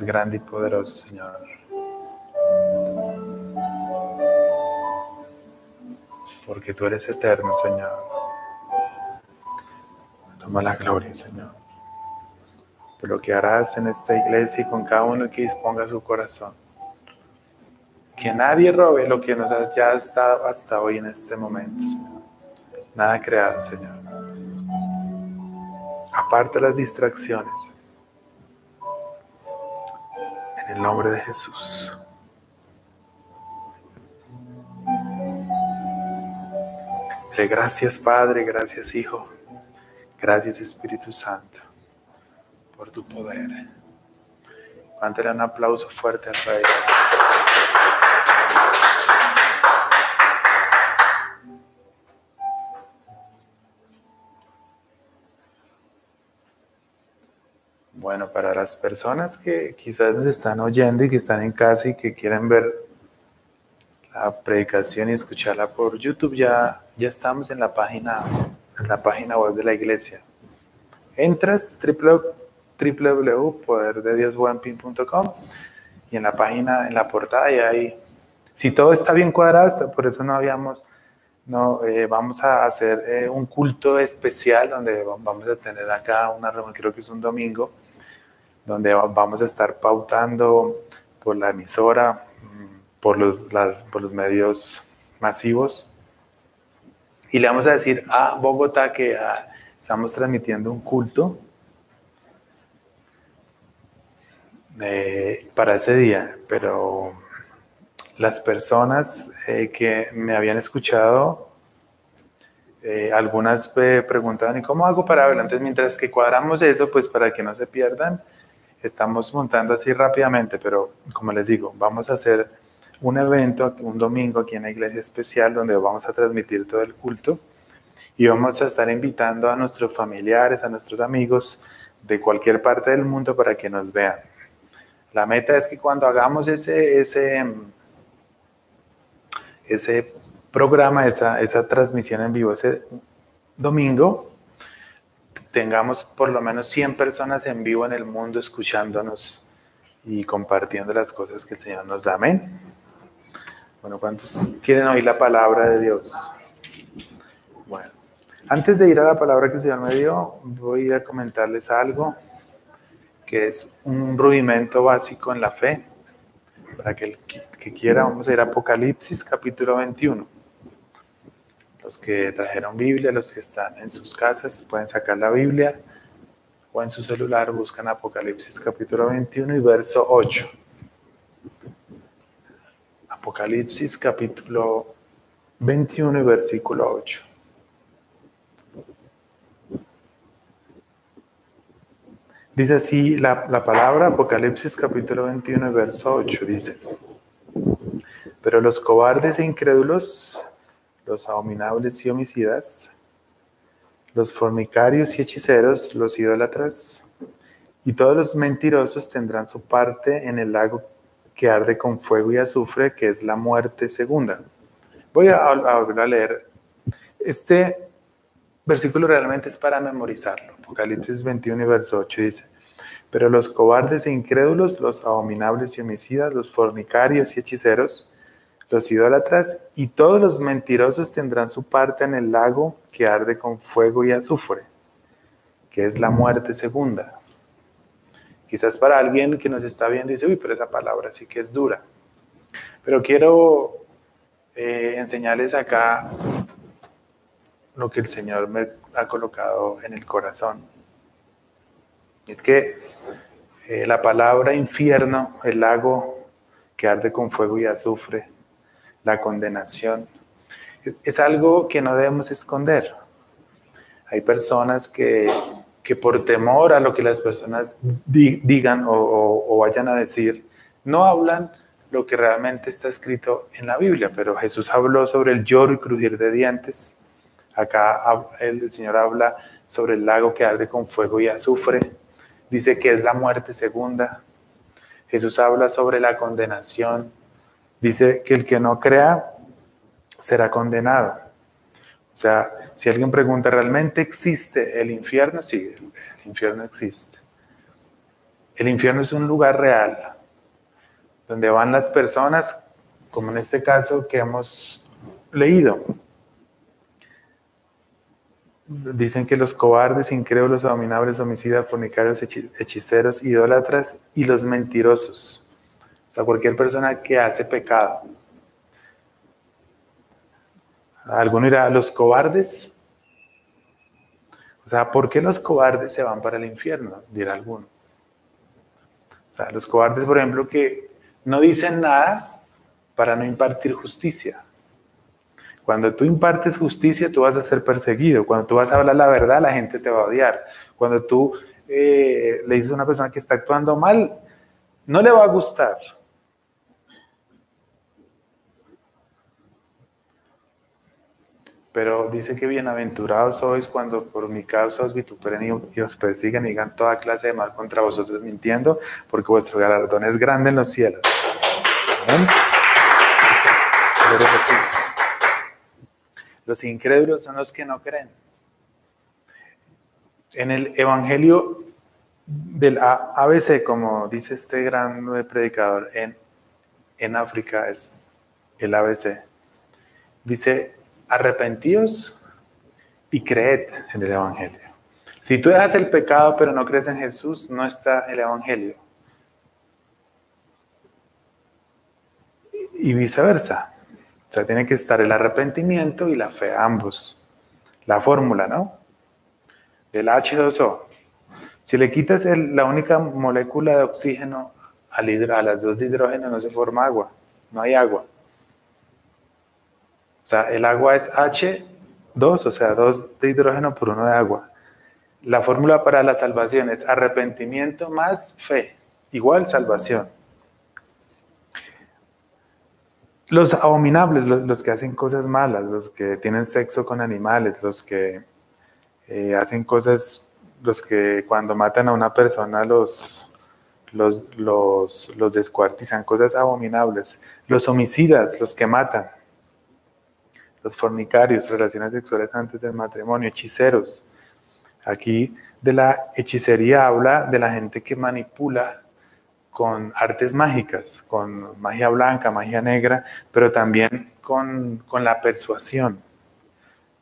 grande y poderoso, Señor. Porque tú eres eterno, Señor. Toma la gloria, Señor. Por lo que harás en esta iglesia y con cada uno que disponga su corazón. Que nadie robe lo que nos ha ya estado hasta hoy en este momento, Señor. Nada creado, Señor. Aparte las distracciones. En el nombre de Jesús. gracias Padre, gracias Hijo, gracias Espíritu Santo por tu poder. Mándale un aplauso fuerte al Rey. Bueno, para las personas que quizás nos están oyendo y que están en casa y que quieren ver la predicación y escucharla por YouTube, ya, ya estamos en la página, en la página web de la iglesia. Entras www.poderdediosbuenpin.com y en la página, en la portada, y ahí, si todo está bien cuadrado, por eso no habíamos, no, eh, vamos a hacer eh, un culto especial donde vamos a tener acá una reunión, creo que es un domingo, donde vamos a estar pautando por la emisora, mm, por los, medios masivos. Y le vamos a decir a Bogotá que ah, estamos transmitiendo un culto eh, para ese día, pero las personas eh, que me habían escuchado, eh, algunas preguntaban, ¿y cómo hago para verlo? Entonces, mientras que cuadramos eso, pues para que no se pierdan, estamos montando así rápidamente, pero como les digo, vamos a hacer un evento, un domingo aquí en la iglesia especial donde vamos a transmitir todo el culto y vamos a estar invitando a nuestros familiares, a nuestros amigos de cualquier parte del mundo para que nos vean. La meta es que cuando hagamos ese, ese, ese programa, esa, esa transmisión en vivo ese domingo, tengamos por lo menos 100 personas en vivo en el mundo escuchándonos y compartiendo las cosas que el Señor nos da. Amén. Bueno, ¿cuántos quieren oír la palabra de Dios? Bueno, antes de ir a la palabra que el Señor me dio, voy a comentarles algo que es un rudimento básico en la fe. Para que el que quiera, vamos a ir a Apocalipsis capítulo 21. Los que trajeron Biblia, los que están en sus casas, pueden sacar la Biblia o en su celular buscan Apocalipsis capítulo 21 y verso 8. Apocalipsis capítulo 21 y versículo 8. Dice así la, la, palabra Apocalipsis capítulo 21 y verso 8. Dice, pero los cobardes e incrédulos los abominables y homicidas, los fornicarios y hechiceros, los idólatras, y todos los mentirosos tendrán su parte en el lago que arde con fuego y azufre, que es la muerte segunda. Voy a, volver a leer. Este versículo realmente es para memorizarlo. Apocalipsis 21 y verso 8 dice, pero los cobardes e incrédulos, los abominables y homicidas, los fornicarios y hechiceros, los idólatras y todos los mentirosos tendrán su parte en el lago que arde con fuego y azufre, que es la muerte segunda. Quizás para alguien que nos está viendo dice, uy, pero esa palabra sí que es dura. Pero quiero eh, enseñarles acá lo que el Señor me ha colocado en el corazón. Es que eh, la palabra infierno, el lago que arde con fuego y azufre, la condenación. Es algo que no debemos esconder. Hay personas que, que por temor a lo que las personas digan o, vayan a decir, no hablan lo que realmente está escrito en la Biblia, pero Jesús habló sobre el lloro y crujir de dientes. Acá el Señor habla sobre el lago que arde con fuego y azufre. Dice que es la muerte segunda. Jesús habla sobre la condenación. Dice que el que no crea será condenado. O sea, si alguien pregunta, ¿realmente existe el infierno? Sí, el infierno existe. El infierno es un lugar real, donde van las personas, como en este caso que hemos leído. Dicen que los cobardes, incrédulos, abominables, homicidas, fornicarios, hechiceros, idólatras y los mentirosos. Sea, cualquier persona que hace pecado. Alguno dirá, los cobardes. O sea, ¿por qué los cobardes se van para el infierno? Dirá alguno. O sea, los cobardes, por ejemplo, que no dicen nada para no impartir justicia. Cuando tú impartes justicia, tú vas a ser perseguido. Cuando tú vas a hablar la verdad, la gente te va a odiar. Cuando tú eh, le dices a una persona que está actuando mal, no le va a gustar. Pero dice que bienaventurados sois cuando por mi causa os vituperen y os persigan y digan toda clase de mal contra vosotros mintiendo, porque vuestro galardón es grande en los cielos. Amén. Jesús. Los incrédulos son los que no creen. En el Evangelio del ABC, como dice este gran predicador en, en África, es el ABC. Dice, arrepentíos y creed en el Evangelio. Si tú dejas el pecado pero no crees en Jesús, no está el Evangelio. Y viceversa. O sea, tiene que estar el arrepentimiento y la fe, ambos. La fórmula, ¿no? El H2O. Si le quitas la única molécula de oxígeno a, a las dos de hidrógeno, no se forma agua. No hay agua. O sea, el agua es H2, o sea, dos de hidrógeno por uno de agua. La fórmula para la salvación es arrepentimiento más fe, igual salvación. Los abominables, los, que hacen cosas malas, los que tienen sexo con animales, los que eh, hacen cosas, los que cuando matan a una persona los, los, los, los descuartizan, cosas abominables. Los homicidas, los que matan. Los fornicarios, relaciones sexuales antes del matrimonio, hechiceros. Aquí de la hechicería habla de la gente que manipula con artes mágicas, con magia blanca, magia negra, pero también con, la persuasión.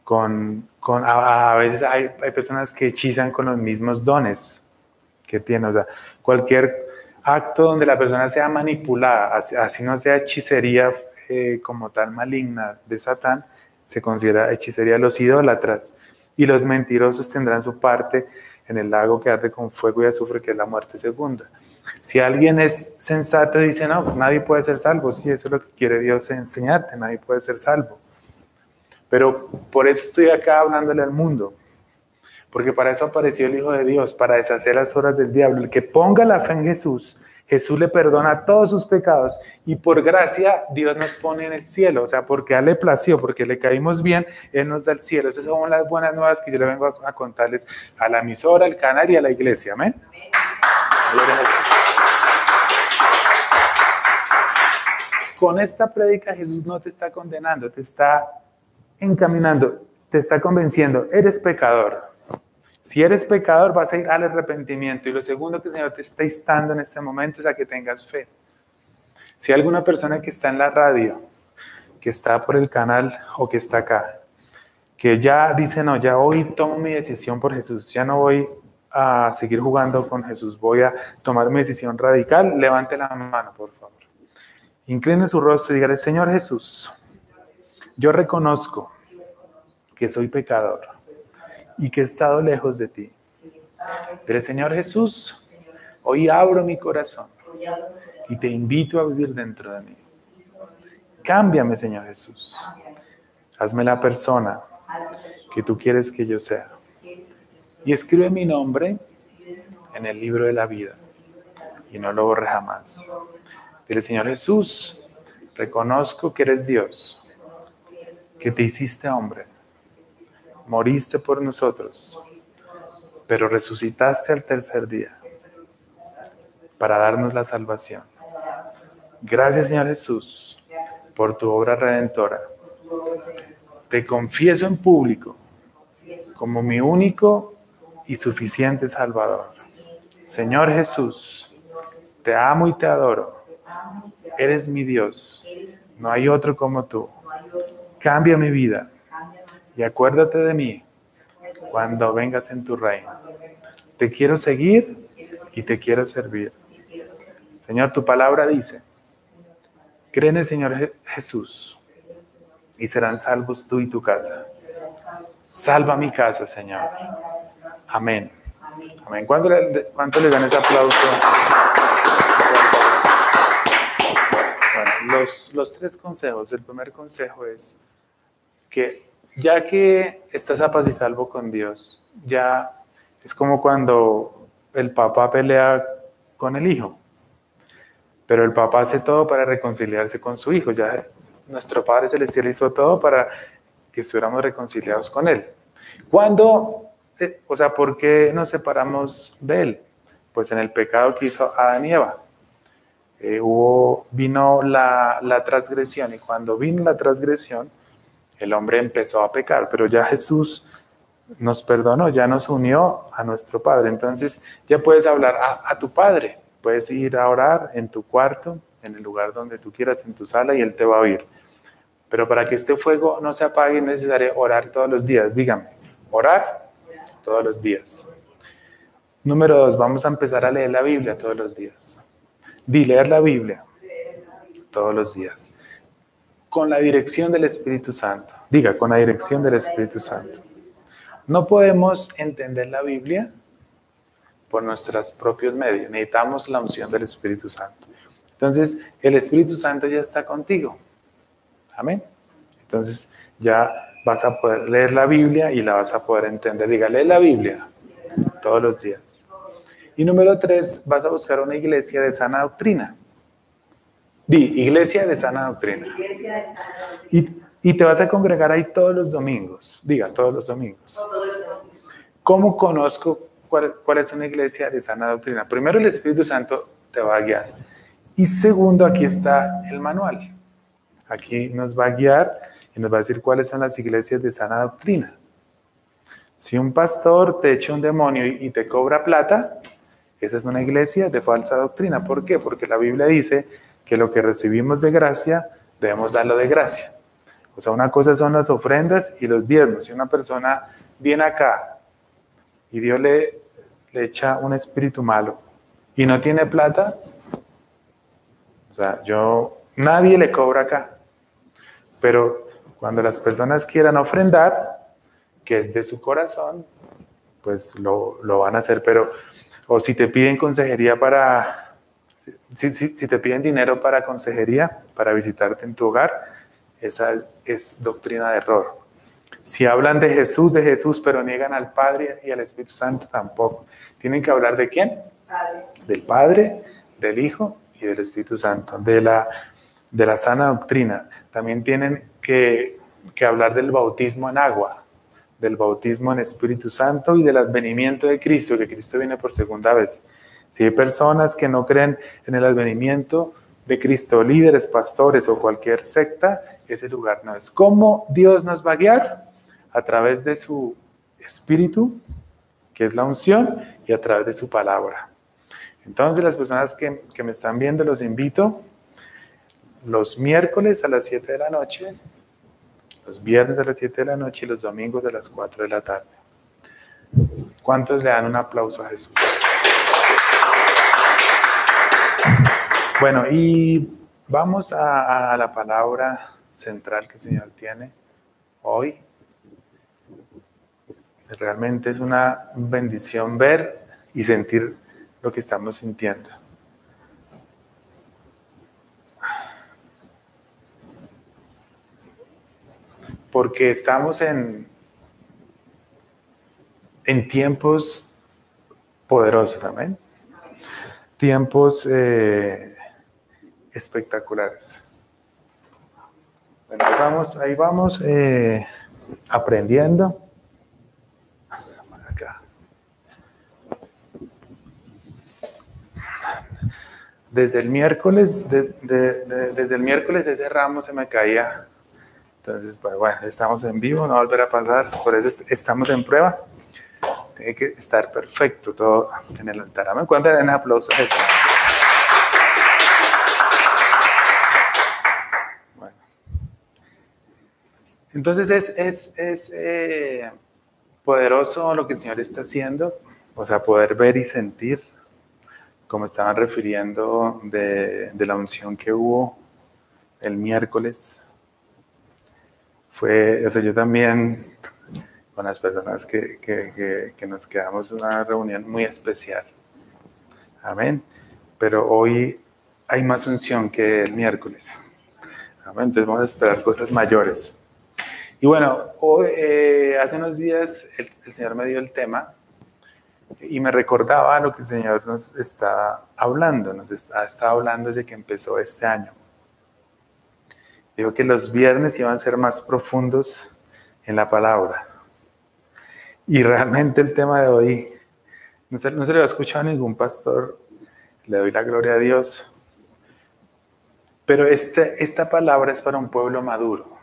Con, con a, veces hay, personas que hechizan con los mismos dones que tienen. O sea, cualquier acto donde la persona sea manipulada, así, no sea hechicería como tal maligna de Satán, se considera hechicería los idólatras. Y los mentirosos tendrán su parte en el lago que arde con fuego y azufre, que es la muerte segunda. Si alguien es sensato dice, no, nadie puede ser salvo, sí, eso es lo que quiere Dios enseñarte, nadie puede ser salvo. Pero por eso estoy acá hablándole al mundo, porque para eso apareció el Hijo de Dios, para deshacer las obras del diablo. El que ponga la fe en Jesús, Jesús le perdona todos sus pecados y por gracia Dios nos pone en el cielo, o sea, porque a él le plació, porque le caímos bien, Él nos da el cielo. Esas son las buenas nuevas que yo le vengo a, contarles a la emisora, al canal y a la iglesia. Amén. Amén. Con esta prédica Jesús no te está condenando, te está encaminando, te está convenciendo, eres pecador. Si eres pecador vas a ir al arrepentimiento y lo segundo que el Señor te está instando en este momento es a que tengas fe. Si hay alguna persona que está en la radio, que está por el canal o que está acá, que ya dice, no, ya hoy tomo mi decisión por Jesús, ya no voy a seguir jugando con Jesús, voy a tomar mi decisión radical, levante la mano, por favor. Incline su rostro y dígale, Señor Jesús, yo reconozco que soy pecador y que he estado lejos de ti. Pero Señor Jesús, hoy abro mi corazón y te invito a vivir dentro de mí. Cámbiame, Señor Jesús. Hazme la persona que tú quieres que yo sea. Y escribe mi nombre en el libro de la vida y no lo borre jamás. Dile, Señor Jesús, reconozco que eres Dios, que te hiciste hombre, moriste por nosotros, pero resucitaste al tercer día para darnos la salvación. Gracias, Señor Jesús, por tu obra redentora. Te confieso en público como mi único y suficiente Salvador. Señor Jesús, Te amo y te adoro. Eres mi Dios. No hay otro como tú. Cambia mi vida. Y acuérdate de mí cuando vengas en tu reino. Te quiero seguir y te quiero servir. Señor, tu palabra dice, cree en el Señor Jesús y serán salvos tú y tu casa. Salva mi casa, Señor. Amén. Amén. ¿Cuánto le, cuánto dan ese aplauso? Bueno, los, los tres consejos. El primer consejo es que ya que estás a paz y salvo con Dios, ya es como cuando el papá pelea con el hijo, pero el papá hace todo para reconciliarse con su hijo, ya nuestro Padre Celestial hizo todo para que estuviéramos reconciliados con Él. Cuando, eh, o sea, ¿por qué nos separamos de Él? Pues en el pecado que hizo Adán y Eva. Eh, hubo, vino la, la transgresión y cuando vino la transgresión, el hombre empezó a pecar, pero ya Jesús nos perdonó, ya nos unió a nuestro Padre. Entonces ya puedes hablar a, tu Padre, puedes ir a orar en tu cuarto, en el lugar donde tú quieras, en tu sala, y Él te va a oír. Pero para que este fuego no se apague es necesario orar todos los días. Dígame, orar todos los días. Número dos, vamos a empezar a leer la Biblia todos los días. Di leer la Biblia todos los días con la dirección del Espíritu Santo. Diga, con la dirección del Espíritu Santo. No podemos entender la Biblia por nuestros propios medios. Necesitamos la unción del Espíritu Santo. Entonces, el Espíritu Santo ya está contigo. Amén. Entonces, ya vas a poder leer la Biblia y la vas a poder entender. Diga, lee la Biblia todos los días. Y número tres, vas a buscar una iglesia de sana doctrina. Di, iglesia de sana doctrina. Y, y, te vas a congregar ahí todos los domingos. Diga, todos los domingos. ¿Cómo conozco cuál, cuál es una iglesia de sana doctrina? Primero, el Espíritu Santo te va a guiar. Y segundo, aquí está el manual. Aquí nos va a guiar y nos va a decir cuáles son las iglesias de sana doctrina. Si un pastor te echa un demonio y te cobra plata, esa es una iglesia de falsa doctrina. ¿Por qué? Porque la Biblia dice que lo que recibimos de gracia, debemos darlo de gracia. O sea, una cosa son las ofrendas y los diezmos. Si una persona viene acá y Dios le, le echa un espíritu malo y no tiene plata, o sea, yo, nadie le cobra acá. Pero cuando las personas quieran ofrendar, que es de su corazón, pues lo, lo van a hacer. Pero, o si te piden consejería para si, te piden dinero para consejería, para visitarte en tu hogar, esa es doctrina de error. Si hablan de Jesús, de Jesús, pero niegan al Padre y al Espíritu Santo, tampoco. Tienen que hablar de quién? Del Padre, del Hijo y del Espíritu Santo, de la, de la sana doctrina. También tienen que, que hablar del bautismo en agua, del bautismo en Espíritu Santo y del advenimiento de Cristo, que Cristo viene por segunda vez. Si hay personas que no creen en el advenimiento de Cristo, líderes, pastores o cualquier secta, ese lugar no es. ¿Cómo Dios nos va a guiar? A través de su espíritu, que es la unción, y a través de su palabra. Entonces, las personas que, que me están viendo, los invito los miércoles a las 7 de la noche, los viernes a las 7 de la noche y los domingos a las 4 de la tarde. ¿Cuántos le dan un aplauso a Jesús? Bueno, y vamos a, la palabra central que el Señor tiene hoy. Realmente es una bendición ver y sentir lo que estamos sintiendo. Porque estamos en, en tiempos poderosos, amén. Tiempos eh, espectaculares. Bueno, vamos, ahí vamos eh, aprendiendo. Desde el miércoles, desde el miércoles ese ramo se me caía. Entonces, pues bueno, estamos en vivo, no volverá a pasar, por eso estamos en prueba. Tiene que estar perfecto todo en el altar. ¿Me cuentan en aplausos eso? Entonces es, es, eh, poderoso lo que el Señor está haciendo, o sea, poder ver y sentir, como estaban refiriendo de, la unción que hubo el miércoles. Fue, o sea, yo también con las personas que, que, nos quedamos una reunión muy especial. Amén. Pero hoy hay más unción que el miércoles. Amén. Entonces vamos a esperar cosas mayores. Y bueno, hoy, eh, hace unos días el, Señor me dio el tema y me recordaba lo que el Señor nos está hablando, nos está, está hablando desde que empezó este año. Dijo que los viernes iban a ser más profundos en la palabra. Y realmente el tema de hoy, no se, no se le ha escuchado a ningún pastor, le doy la gloria a Dios. Pero este, esta palabra es para un pueblo maduro.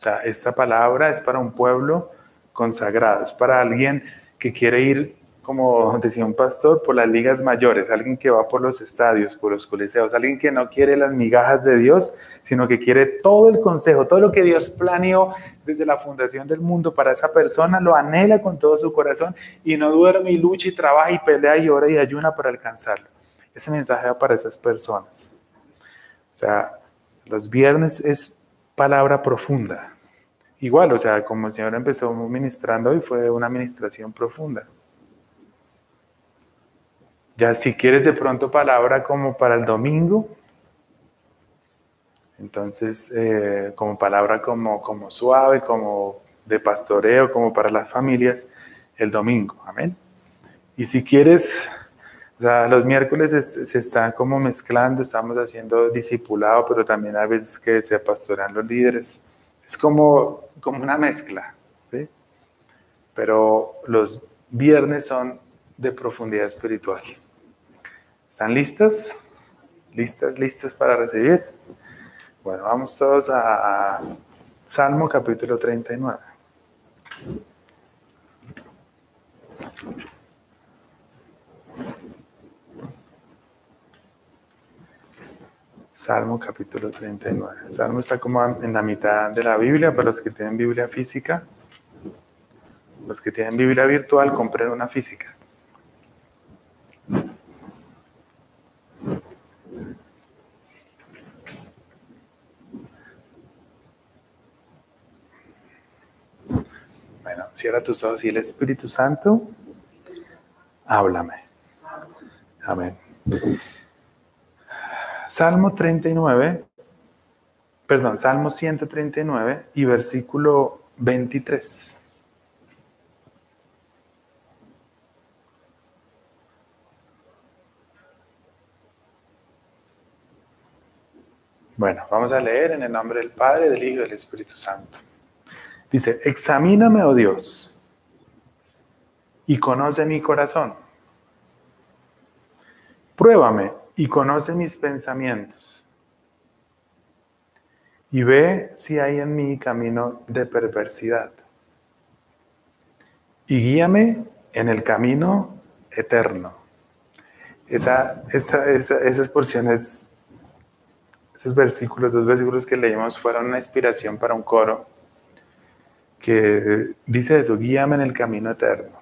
O sea, esta palabra es para un pueblo consagrado, es para alguien que quiere ir, como decía un pastor, por las ligas mayores, alguien que va por los estadios, por los coliseos, alguien que no quiere las migajas de Dios, sino que quiere todo el consejo, todo lo que Dios planeó desde la fundación del mundo para esa persona, lo anhela con todo su corazón y no duerme y lucha y trabaja y pelea y ora y ayuna para alcanzarlo. Ese mensaje va para esas personas. O sea, los viernes es palabra profunda. Igual, o sea, como el Señor empezó ministrando hoy, fue una administración profunda. Ya si quieres de pronto palabra como para el domingo, entonces, eh, como palabra como, como suave, como de pastoreo, como para las familias, el domingo. Amén. Y si quieres, o sea, los miércoles se están como mezclando, estamos haciendo discipulado, pero también a veces que se pastorean los líderes. Es como, como una mezcla. ¿sí? Pero los viernes son de profundidad espiritual. ¿Están listos? ¿Listas? ¿Listos para recibir? Bueno, vamos todos a, Salmo capítulo 39. Salmo capítulo 39. Salmo está como en la mitad de la Biblia para los que tienen Biblia física. Los que tienen Biblia virtual, compren una física. Cierra tus ojos y el Espíritu Santo, háblame. Amén. Salmo 39, perdón, Salmo 139 y versículo 23. Bueno, vamos a leer en el nombre del Padre, del Hijo y del Espíritu Santo. Dice, examíname, oh Dios, y conoce mi corazón. Pruébame y conoce mis pensamientos. Y ve si hay en mí camino de perversidad. Y guíame en el camino eterno. Esa, esa, esas porciones, esos versículos, dos versículos que leímos fueron una inspiración para un coro que dice eso, guíame en el camino eterno.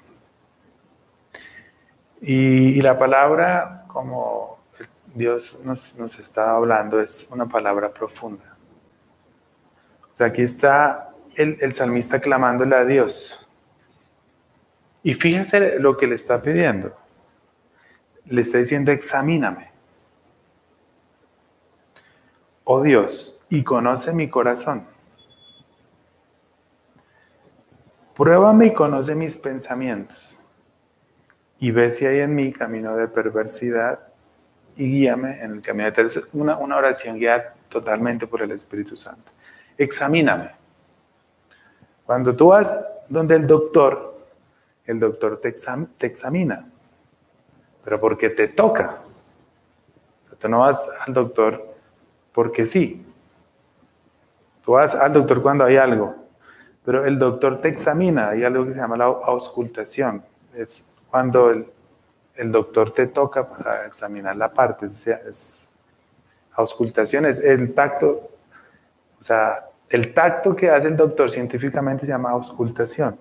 Y, la palabra, como Dios nos, está hablando, es una palabra profunda. O sea, aquí está el, el salmista clamándole a Dios. Y fíjense lo que le está pidiendo. Le está diciendo, examíname. Oh Dios, y conoce mi corazón Pruébame y conoce mis pensamientos y ve si hay en mí camino de perversidad y guíame en el camino de Es una, una oración guiada totalmente por el Espíritu Santo. Examíname. Cuando tú vas donde el doctor, el doctor te, te examina, pero porque te toca. tú no vas al doctor porque sí. Tú vas al doctor cuando hay algo, pero el doctor te examina, hay algo que se llama la auscultación, es cuando el, doctor te toca para examinar la parte, o sea, es auscultación, es el tacto, o sea, El tacto que hace el doctor científicamente se llama auscultación.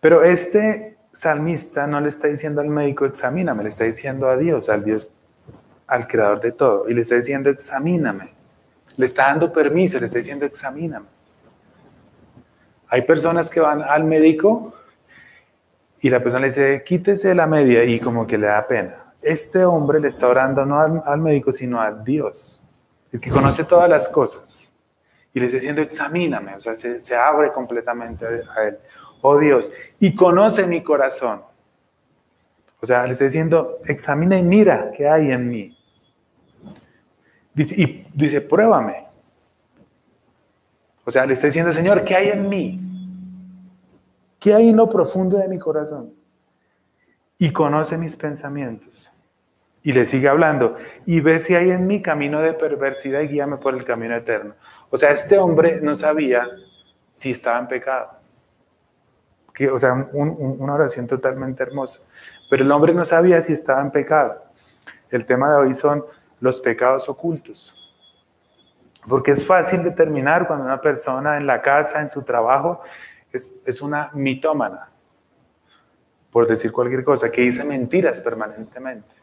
Pero este salmista no le está diciendo al médico, examíname, le está diciendo a Dios, al Dios, al creador de todo, y le está diciendo, examíname. Le está dando permiso, le está diciendo, examíname. Hay personas que van al médico y la persona le dice, quítese la media y como que le da pena. Este hombre le está orando no al, médico, sino a Dios, el que conoce todas las cosas. Y le está diciendo, examíname, o sea, se, se abre completamente a él oh Dios, y conoce mi corazón. O sea, le está diciendo, examina y mira qué hay en mí. Dice, y dice, pruébame. O sea, le está diciendo, Señor, ¿qué hay en mí? ¿Qué hay en lo profundo de mi corazón? Y conoce mis pensamientos. Y le sigue hablando, y ve si hay en mí camino de perversidad y guíame por el camino eterno. O sea, este hombre no sabía si estaba en pecado que, o sea, una oración totalmente hermosa. Pero el hombre no sabía si estaba en pecado. El tema de hoy son los pecados ocultos. Porque es fácil determinar cuando una persona en la casa, en su trabajo, es, es una mitómana, por decir cualquier cosa, que dice mentiras permanentemente.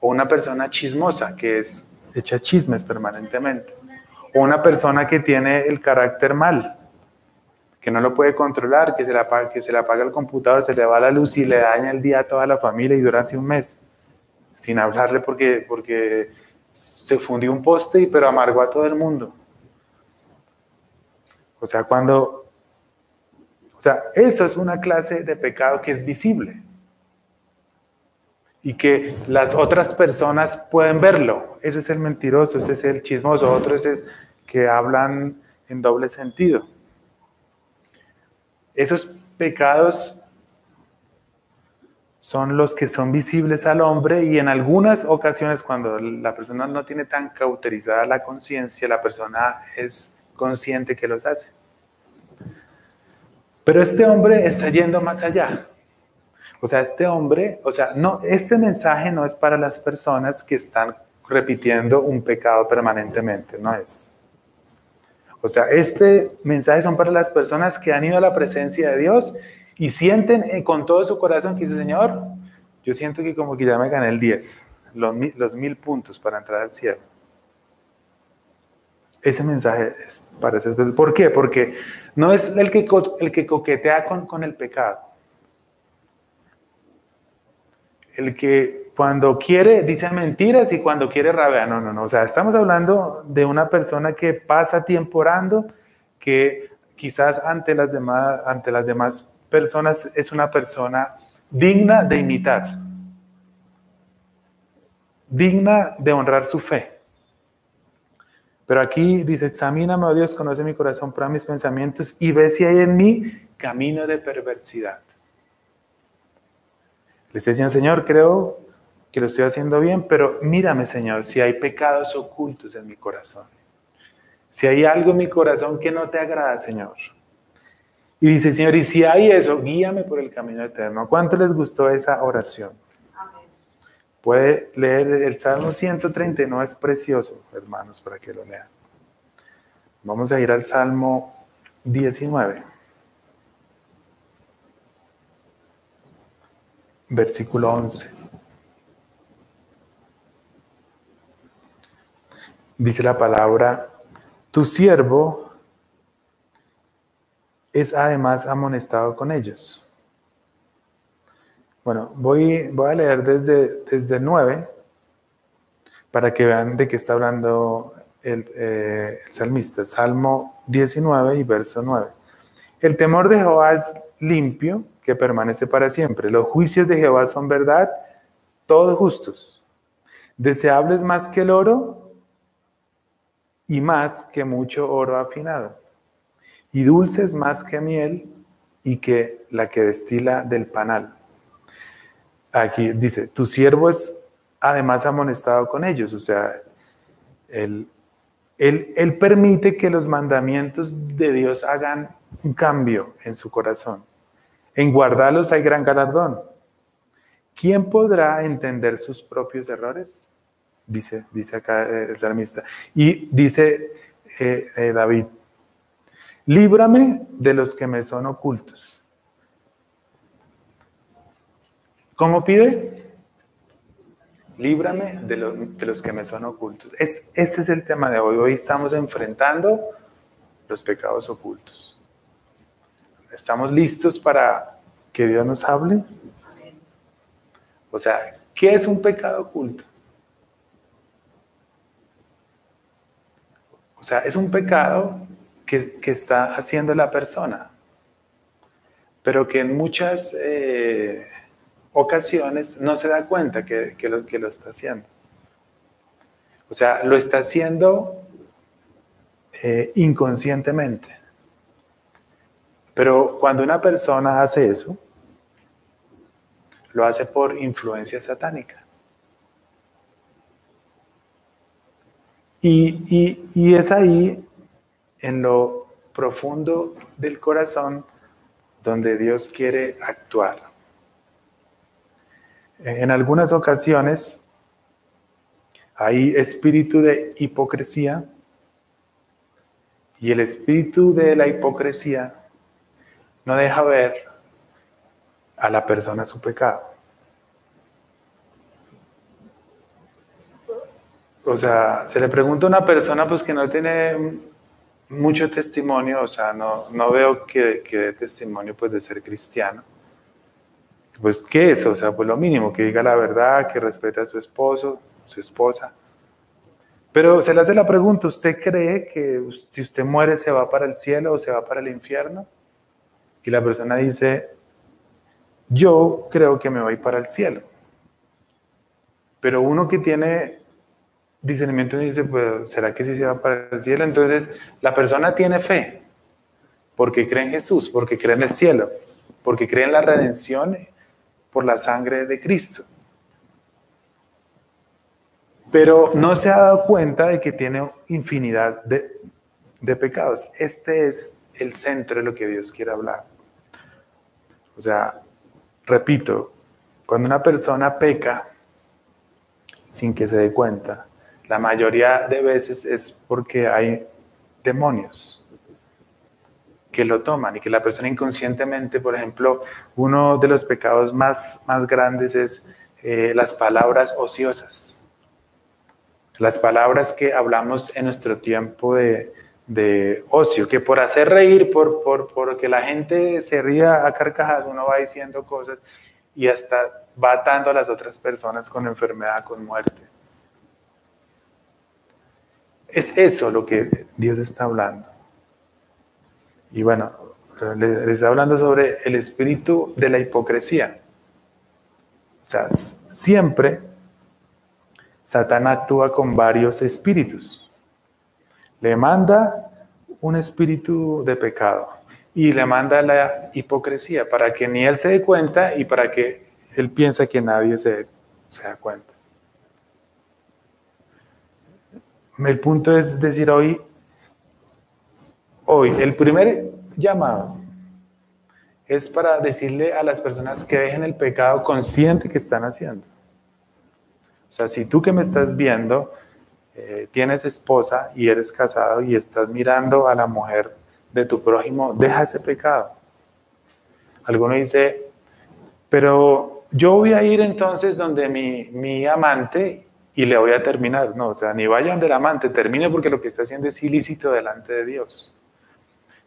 O una persona chismosa, que es echa chismes permanentemente. O una persona que tiene el carácter mal, que no lo puede controlar, que se, le apaga, que se le apaga el computador, se le va la luz y le daña el día a toda la familia y dura así un mes, sin hablarle porque, porque se fundió un poste, pero amargó a todo el mundo. O sea, cuando... O sea, eso es una clase de pecado que es visible y que las otras personas pueden verlo. Ese es el mentiroso, ese es el chismoso, otros es que hablan en doble sentido. Esos pecados son los que son visibles al hombre y en algunas ocasiones cuando la persona no tiene tan cauterizada la conciencia, la persona es consciente que los hace. Pero este hombre está yendo más allá. O sea, este hombre, o sea, no, este mensaje no es para las personas que están repitiendo un pecado permanentemente, no es. O sea, este mensaje son para las personas que han ido a la presencia de Dios y sienten eh, con todo su corazón que dice, Señor, yo siento que como que ya me gané el 10, los, mil puntos para entrar al cielo. Ese mensaje es para esas personas. ¿Por qué? Porque no es el que, el que coquetea con, con el pecado. El que cuando quiere dice mentiras y cuando quiere rabia. No, no, no. O sea, estamos hablando de una persona que pasa tiempo orando, que quizás ante las demás, ante las demás personas es una persona digna de imitar, digna de honrar su fe. Pero aquí dice, examíname, oh Dios, conoce mi corazón, prueba mis pensamientos y ve si hay en mí camino de perversidad. Le estoy Señor, creo que lo estoy haciendo bien, pero mírame, Señor, si hay pecados ocultos en mi corazón. Si hay algo en mi corazón que no te agrada, Señor. Y dice, Señor, y si hay eso, guíame por el camino eterno. ¿Cuánto les gustó esa oración? Puede leer el Salmo 139, es precioso, hermanos, para que lo lean. Vamos a ir al Salmo 19. Versículo 11. dice la palabra, tu siervo es además amonestado con ellos. Bueno, voy, voy a leer desde, desde 9 para que vean de qué está hablando el, eh, el salmista. Salmo 19 y verso 9. El temor de Jehová es limpio, que permanece para siempre. Los juicios de Jehová son verdad, todos justos. Deseables más que el oro y más que mucho oro afinado, y dulces más que miel y que la que destila del panal. Aquí dice, tu siervo es además amonestado con ellos, o sea, él, él, él permite que los mandamientos de Dios hagan un cambio en su corazón. En guardarlos hay gran galardón. ¿Quién podrá entender sus propios errores? dice, dice acá eh, el salmista. Y dice eh, eh, David, líbrame de los que me son ocultos. ¿Cómo pide? Líbrame de, los que me son ocultos. Es, ese es el tema de hoy. Hoy estamos enfrentando los pecados ocultos. ¿Estamos listos para que Dios nos hable? O sea, ¿qué es un pecado oculto? O sea, es un pecado que, está haciendo la persona, pero que en muchas eh, ocasiones no se da cuenta que, lo, que lo está haciendo. O sea, lo está haciendo eh, inconscientemente. Pero cuando una persona hace eso, lo hace por influencia satánica. Y, es ahí, en lo profundo del corazón, donde Dios quiere actuar. En algunas ocasiones hay espíritu de hipocresía y el espíritu de la hipocresía no deja ver a la persona su pecado. O sea, se le pregunta a una persona pues que no tiene mucho testimonio, o sea, no, no veo que, que dé testimonio pues de ser cristiano. Pues, ¿qué es? O sea, pues lo mínimo, que diga la verdad, que respete a su esposo, su esposa. Pero se le hace la pregunta, ¿usted cree que si usted muere se va para el cielo o se va para el infierno? Y la persona dice, yo creo que me voy para el cielo. Pero uno que tiene discernimiento dice, pues, ¿será que sí se va para el cielo? Entonces, la persona tiene fe, porque cree en Jesús, porque cree en el cielo, porque cree en la redención por la sangre de Cristo. Pero no se ha dado cuenta de que tiene infinidad de, de pecados. Este es el centro de lo que Dios quiere hablar. O sea, repito, cuando una persona peca sin que se dé cuenta, la mayoría de veces es porque hay demonios que lo toman y que la persona inconscientemente, por ejemplo, uno de los pecados más, más grandes es eh, las palabras ociosas. Las palabras que hablamos en nuestro tiempo de, de ocio, que por hacer reír, por, por, que la gente se ría a carcajadas, uno va diciendo cosas y hasta va atando a las otras personas con enfermedad, con muerte. Es eso lo que Dios está hablando. Y bueno, les está hablando sobre el espíritu de la hipocresía. O sea, siempre Satán actúa con varios espíritus. Le manda un espíritu de pecado y le manda la hipocresía para que ni él se dé cuenta y para que él piense que nadie se, se da cuenta. El punto es decir hoy, hoy, el primer llamado es para decirle a las personas que dejen el pecado consciente que están haciendo. O sea, si tú que me estás viendo eh, tienes esposa y eres casado y estás mirando a la mujer de tu prójimo, deja ese pecado. Alguno dice, pero yo voy a ir entonces donde mi, mi amante y le voy a terminar. No, o sea, ni vayan del amante, termine porque lo que está haciendo es ilícito delante de Dios.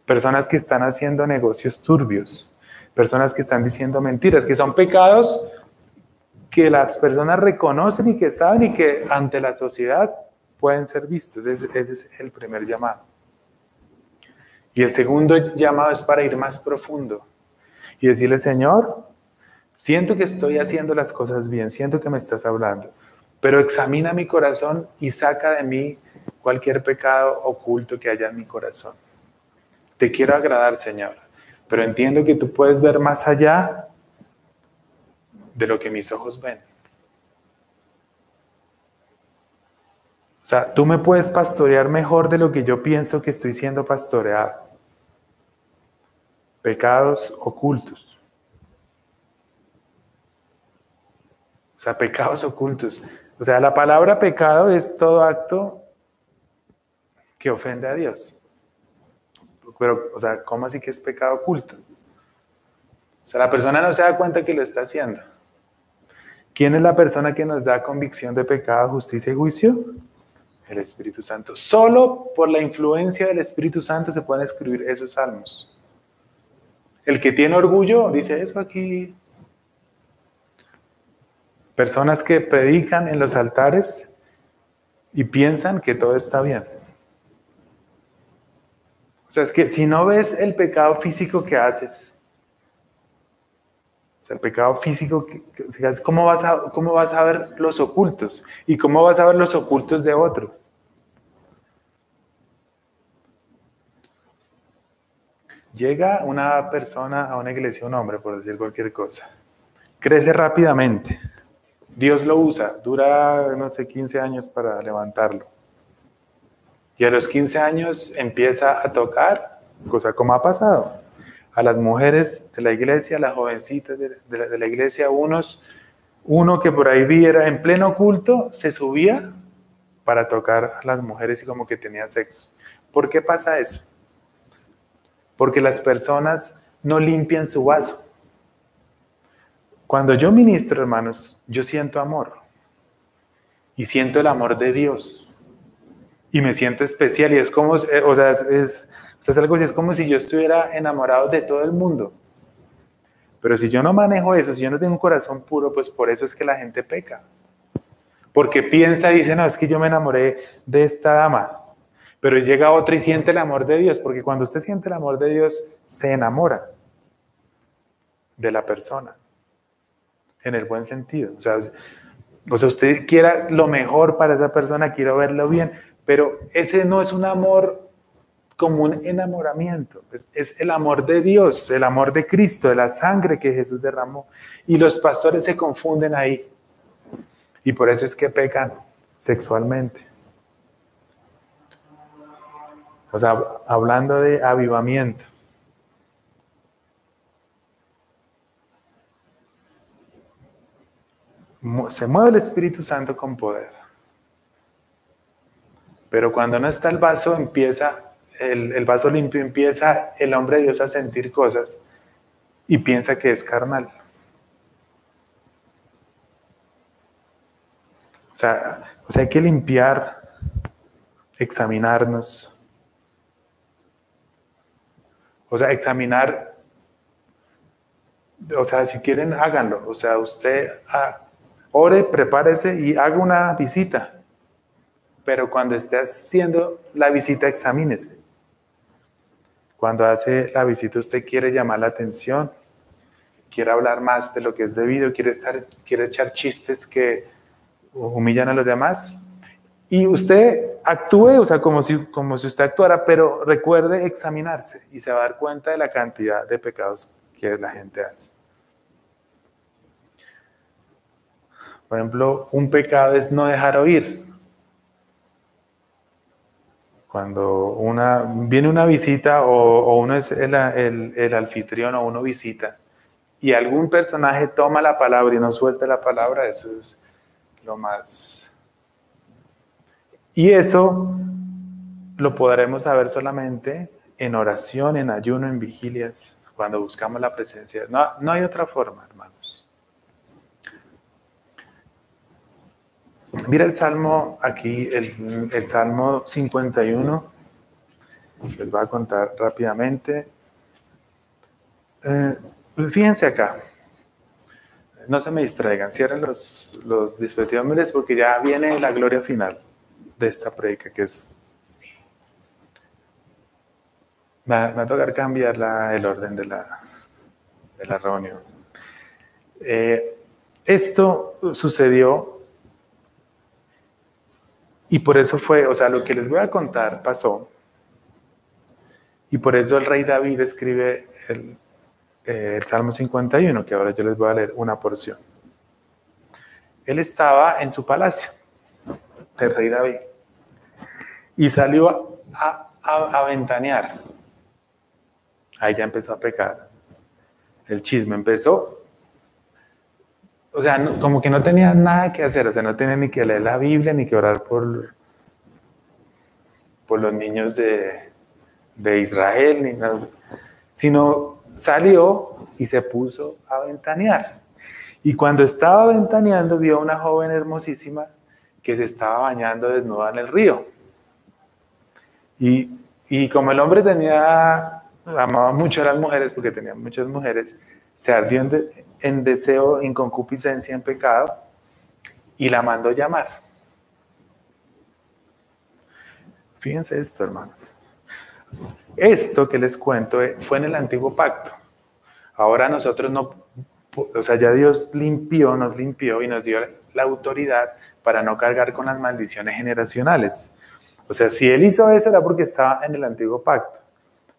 Personas que están haciendo negocios turbios, personas que están diciendo mentiras, que son pecados que las personas reconocen y que saben y que ante la sociedad pueden ser vistos. Ese, ese es el primer llamado. Y el segundo llamado es para ir más profundo y decirle, Señor, siento que estoy haciendo las cosas bien, siento que me estás hablando pero examina mi corazón y saca de mí cualquier pecado oculto que haya en mi corazón. Te quiero agradar, Señor, pero entiendo que tú puedes ver más allá de lo que mis ojos ven. O sea, tú me puedes pastorear mejor de lo que yo pienso que estoy siendo pastoreado. Pecados ocultos. O sea, pecados ocultos. O sea, la palabra pecado es todo acto que ofende a Dios. Pero, o sea, ¿cómo así que es pecado oculto? O sea, la persona no se da cuenta que lo está haciendo. ¿Quién es la persona que nos da convicción de pecado, justicia y juicio? El Espíritu Santo. Solo por la influencia del Espíritu Santo se pueden escribir esos salmos. El que tiene orgullo dice eso aquí. Personas que predican en los altares y piensan que todo está bien. Sea, es que si no ves el pecado físico que haces, o sea, el pecado físico, ¿cómo vas, a, ¿cómo vas a ver los ocultos? ¿Y cómo vas a ver los ocultos de otros? Llega una persona a una iglesia, un hombre, por decir cualquier cosa. Crece rápidamente. Dios lo usa. Dura, no sé, 15 años para levantarlo. Y a los 15 años empieza a tocar, cosa como ha pasado a las mujeres de la iglesia, a las jovencitas de, la, iglesia, unos, uno que por ahí viera en pleno culto, se subía para tocar a las mujeres y como que tenía sexo. ¿Por qué pasa eso? Porque las personas no limpian su vaso. Cuando yo ministro, hermanos, yo siento amor. Y siento el amor de Dios. Y me siento especial. Y es como, o sea, es, es algo así, es como si yo estuviera enamorado de todo el mundo. Pero si yo no manejo eso, si yo no tengo un corazón puro, pues por eso es que la gente peca. Porque piensa y dice, no, es que yo me enamoré de esta dama. Pero llega otra y siente el amor de Dios, porque cuando usted siente el amor de Dios, se enamora de la persona. En el buen sentido. O sea, o sea, usted quiera lo mejor para esa persona, quiero verlo bien, pero ese no es un amor como un enamoramiento. Es, el amor de Dios, el amor de Cristo, de la sangre que Jesús derramó. Y los pastores se confunden ahí. Y por eso es que pecan sexualmente. O sea, hablando de avivamiento. Se mueve el Espíritu Santo con poder. Pero cuando no está el vaso, empieza el, vaso limpio, empieza el hombre de Dios a sentir cosas y piensa que es carnal. O sea, o sea, hay que limpiar, examinarnos. O sea, examinar, o sea, si quieren, háganlo. O sea, usted ah, ore, prepárese y haga una visita. Pero cuando esté haciendo la visita, examínese. Cuando hace la visita usted quiere llamar la atención, quiere hablar más de lo que es debido, quiere, estar, quiere echar chistes que humillan a los demás. Y usted actúe, o sea, como si, como si usted actuara, pero recuerde examinarse y se va a dar cuenta de la cantidad de pecados que la gente hace. Por ejemplo, un pecado es no dejar oír. Cuando una, viene una visita o, uno es el, el, anfitrión o uno visita y algún personaje toma la palabra y no suelta la palabra, eso es lo más... Y eso lo podremos saber solamente en oración, en ayuno, en vigilias, cuando buscamos la presencia. No, no hay otra forma, hermano. Mira el Salmo aquí, el, Salmo 51. Les voy a contar rápidamente. Eh, fíjense acá. No se me distraigan, cierren los, los dispositivos porque ya viene la gloria final de esta predica que es... Va, va a tocar cambiar el orden de la, de la reunión. Eh, esto sucedió y por eso fue, o sea, lo que les voy a contar pasó. Y por eso el rey David escribe el, eh, Salmo 51, que ahora yo les voy a leer una porción. Él estaba en su palacio, el rey David, y salió a, a, a ventanear. Ahí ya empezó a pecar. El chisme empezó. O sea, como que no tenía nada que hacer, o sea, no tenía ni que leer la Biblia, ni que orar por, por los niños de, de Israel, sino salió y se puso a ventanear. Y cuando estaba ventaneando, vio a una joven hermosísima que se estaba bañando desnuda en el río. Y, y como el hombre tenía, amaba mucho a las mujeres, porque tenía muchas mujeres, se ardió en, deseo, en concupiscencia, en pecado, y la mandó llamar. Fíjense esto, hermanos. Esto que les cuento eh, fue en el antiguo pacto. Ahora nosotros no, o sea, ya Dios limpió, nos limpió y nos dio la autoridad para no cargar con las maldiciones generacionales. O sea, si Él hizo eso era porque estaba en el antiguo pacto.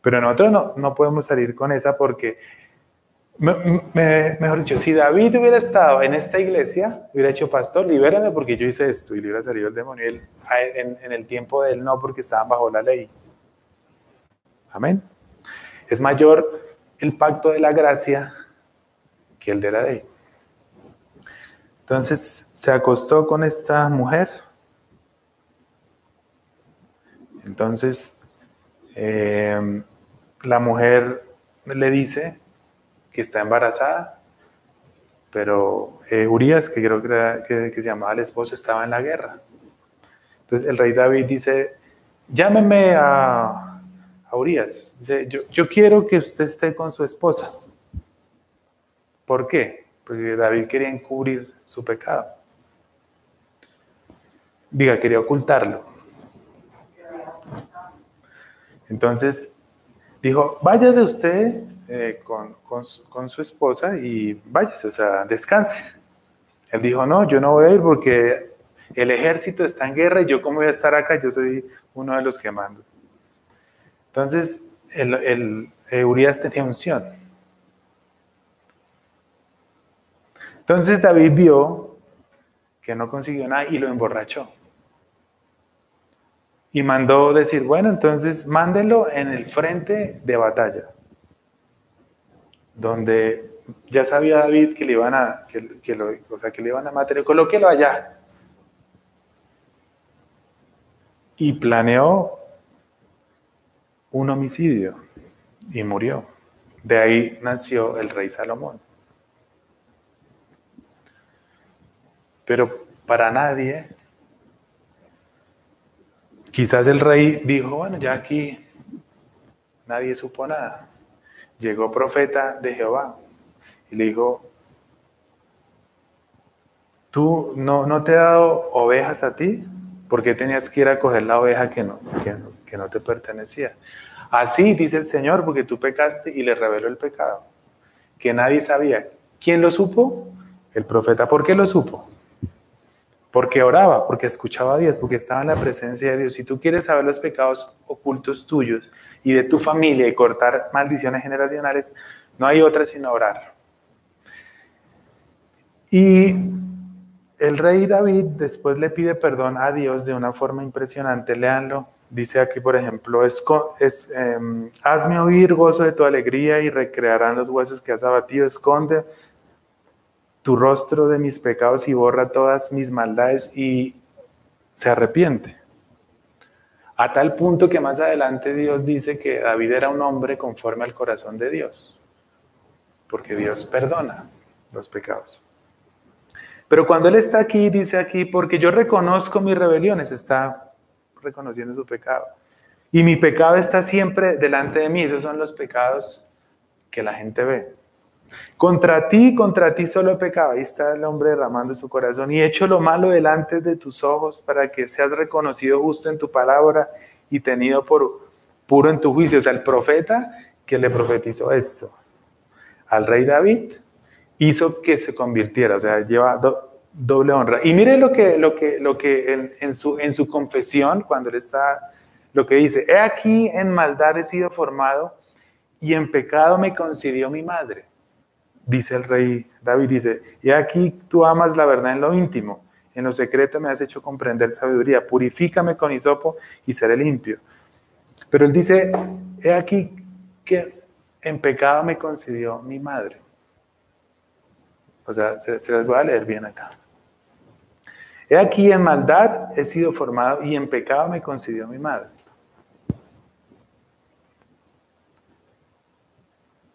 Pero nosotros no, no podemos salir con esa porque mejor dicho, si David hubiera estado en esta iglesia, hubiera hecho pastor, libérame porque yo hice esto y le hubiera salido el demonio en, en, el tiempo de él no porque estaban bajo la ley. Amén. Es mayor el pacto de la gracia que el de la ley. Entonces se acostó con esta mujer. Entonces eh, la mujer le dice, que está embarazada, pero eh, Urias, que creo que, que, se llamaba el esposo, estaba en la guerra. Entonces el rey David dice, llámeme a, a Urias. Dice, yo, yo quiero que usted esté con su esposa. ¿Por qué? Porque David quería encubrir su pecado. Diga, quería ocultarlo. Entonces dijo, váyase usted eh, con, con, su esposa y váyase, o sea, descanse. Él dijo, no, yo no voy a ir porque el ejército está en guerra y yo cómo voy a estar acá, yo soy uno de los que mando. Entonces, el, el eh, Urias tenía unción. Entonces David vio que no consiguió nada y lo emborrachó. Y mandó decir, bueno, entonces mándelo en el frente de batalla donde ya sabía David que le iban a, que, lo, o sea, que le iban a matar, colóquelo allá. Y planeó un homicidio y murió. De ahí nació el rey Salomón. Pero para nadie, quizás el rey dijo, bueno, ya aquí nadie supo nada llegó profeta de Jehová y le dijo, tú no, no te he dado ovejas a ti, porque tenías que ir a coger la oveja que no, que no, te pertenecía? Así dice el Señor, porque tú pecaste y le reveló el pecado, que nadie sabía. ¿Quién lo supo? El profeta. ¿Por qué lo supo? Porque oraba, porque escuchaba a Dios, porque estaba en la presencia de Dios. Si tú quieres saber los pecados ocultos tuyos, y de tu familia y cortar maldiciones generacionales, no hay otra sino orar. Y el rey David después le pide perdón a Dios de una forma impresionante. Leanlo. Dice aquí, por ejemplo, es, em, hazme oír gozo de tu alegría y recrearán los huesos que has abatido. Esconde tu rostro de mis pecados y borra todas mis maldades y se arrepiente. A tal punto que más adelante Dios dice que David era un hombre conforme al corazón de Dios, porque Dios perdona los pecados. Pero cuando Él está aquí, dice aquí, porque yo reconozco mis rebeliones, está reconociendo su pecado. Y mi pecado está siempre delante de mí, esos son los pecados que la gente ve. Contra ti, contra ti solo pecado. Ahí está el hombre derramando su corazón. Y he hecho lo malo delante de tus ojos para que seas reconocido justo en tu palabra y tenido por puro en tu juicio. O sea, el profeta que le profetizó esto al rey David hizo que se convirtiera. O sea, lleva doble honra. Y mire lo que, lo que, lo que en, su, en su confesión, cuando él está, lo que dice, he aquí en maldad he sido formado y en pecado me concedió mi madre dice el rey David, dice, y aquí tú amas la verdad en lo íntimo, en lo secreto me has hecho comprender sabiduría, purifícame con hisopo y seré limpio. Pero él dice, he aquí que en pecado me concedió mi madre. O sea, se, se las voy a leer bien acá. He aquí en maldad he sido formado y en pecado me concibió mi madre.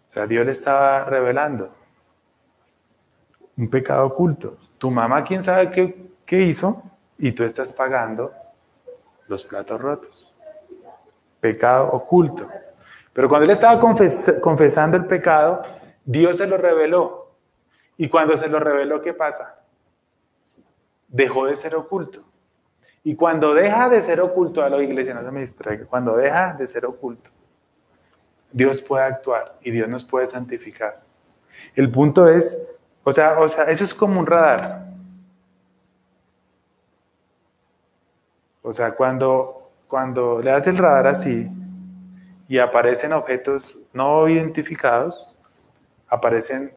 O sea, Dios le estaba revelando un pecado oculto. Tu mamá, quién sabe qué, qué hizo, y tú estás pagando los platos rotos. Pecado oculto. Pero cuando él estaba confesando el pecado, Dios se lo reveló. Y cuando se lo reveló, ¿qué pasa? Dejó de ser oculto. Y cuando deja de ser oculto, a la iglesia no se me distraiga, cuando deja de ser oculto, Dios puede actuar y Dios nos puede santificar. El punto es, o sea, o sea, eso es como un radar. O sea, cuando, cuando le das el radar así y aparecen objetos no identificados, aparecen...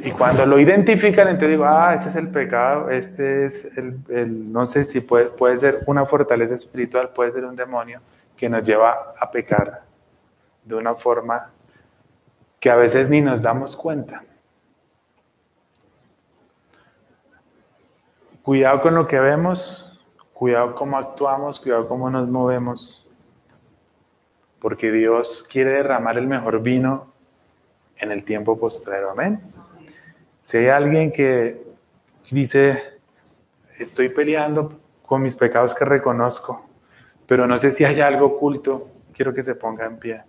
Y cuando lo identifican, entonces digo, ah, este es el pecado, este es el, no sé si puede, puede ser una fortaleza espiritual, puede ser un demonio que nos lleva a pecar de una forma que a veces ni nos damos cuenta. Cuidado con lo que vemos, cuidado cómo actuamos, cuidado cómo nos movemos, porque Dios quiere derramar el mejor vino en el tiempo postrero. Amén. Si hay alguien que dice, estoy peleando con mis pecados que reconozco, pero no sé si hay algo oculto, quiero que se ponga en pie.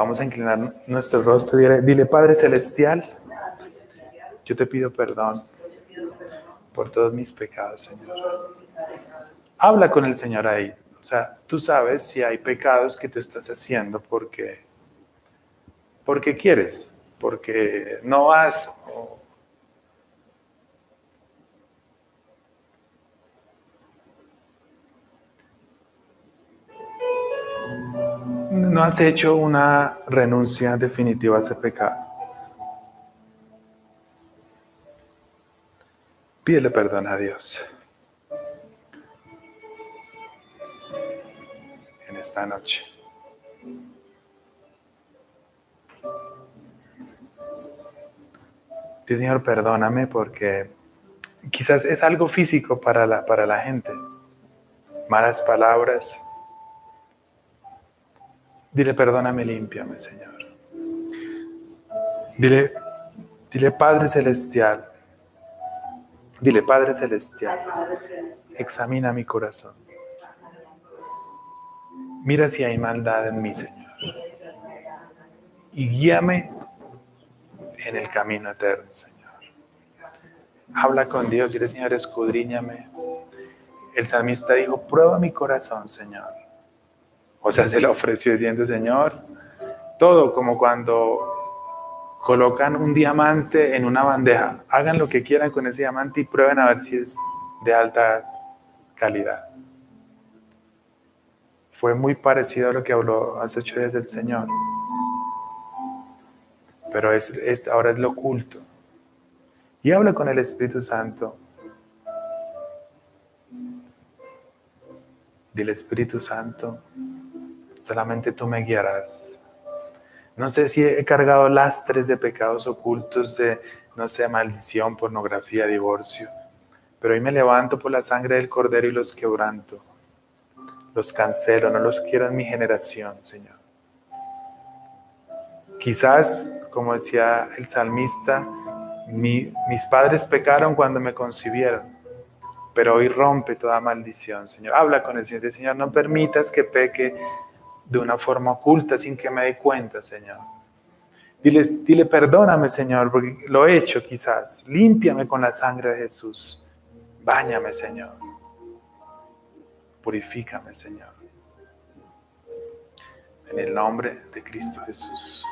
Vamos a inclinar nuestro rostro. Dile, dile Padre Celestial, yo te pido perdón por todos mis pecados, Señor. Habla con el Señor ahí. O sea, tú sabes si hay pecados que tú estás haciendo porque, porque quieres, porque no has no has hecho una renuncia definitiva a ese pecado. Pídele perdón a Dios. En esta noche. Señor, perdóname porque quizás es algo físico para la, para la gente. Malas palabras. Dile, perdóname, límpiame, Señor. Dile, dile, Padre Celestial, Dile, Padre Celestial, examina mi corazón. Mira si hay maldad en mí, Señor. Y guíame en el camino eterno, Señor. Habla con Dios, dile, Señor, escudriñame. El salmista dijo, prueba mi corazón, Señor. O sea, se le ofreció diciendo, Señor, todo como cuando colocan un diamante en una bandeja, hagan lo que quieran con ese diamante y prueben a ver si es de alta calidad. Fue muy parecido a lo que habló hace ocho días del Señor. Pero es, es, ahora es lo oculto. Y habla con el Espíritu Santo. Dile Espíritu Santo, solamente tú me guiarás. No sé si he cargado lastres de pecados ocultos, de, no sé, maldición, pornografía, divorcio. Pero hoy me levanto por la sangre del Cordero y los quebranto. Los cancelo, no los quiero en mi generación, Señor. Quizás, como decía el salmista, mis padres pecaron cuando me concibieron, pero hoy rompe toda maldición, Señor. Habla con el Señor, Señor, no permitas que peque de una forma oculta sin que me dé cuenta, Señor. Dile, dile, perdóname, Señor, porque lo he hecho quizás. Límpiame con la sangre de Jesús. Báñame, Señor. Purifícame, Señor. En el nombre de Cristo Jesús.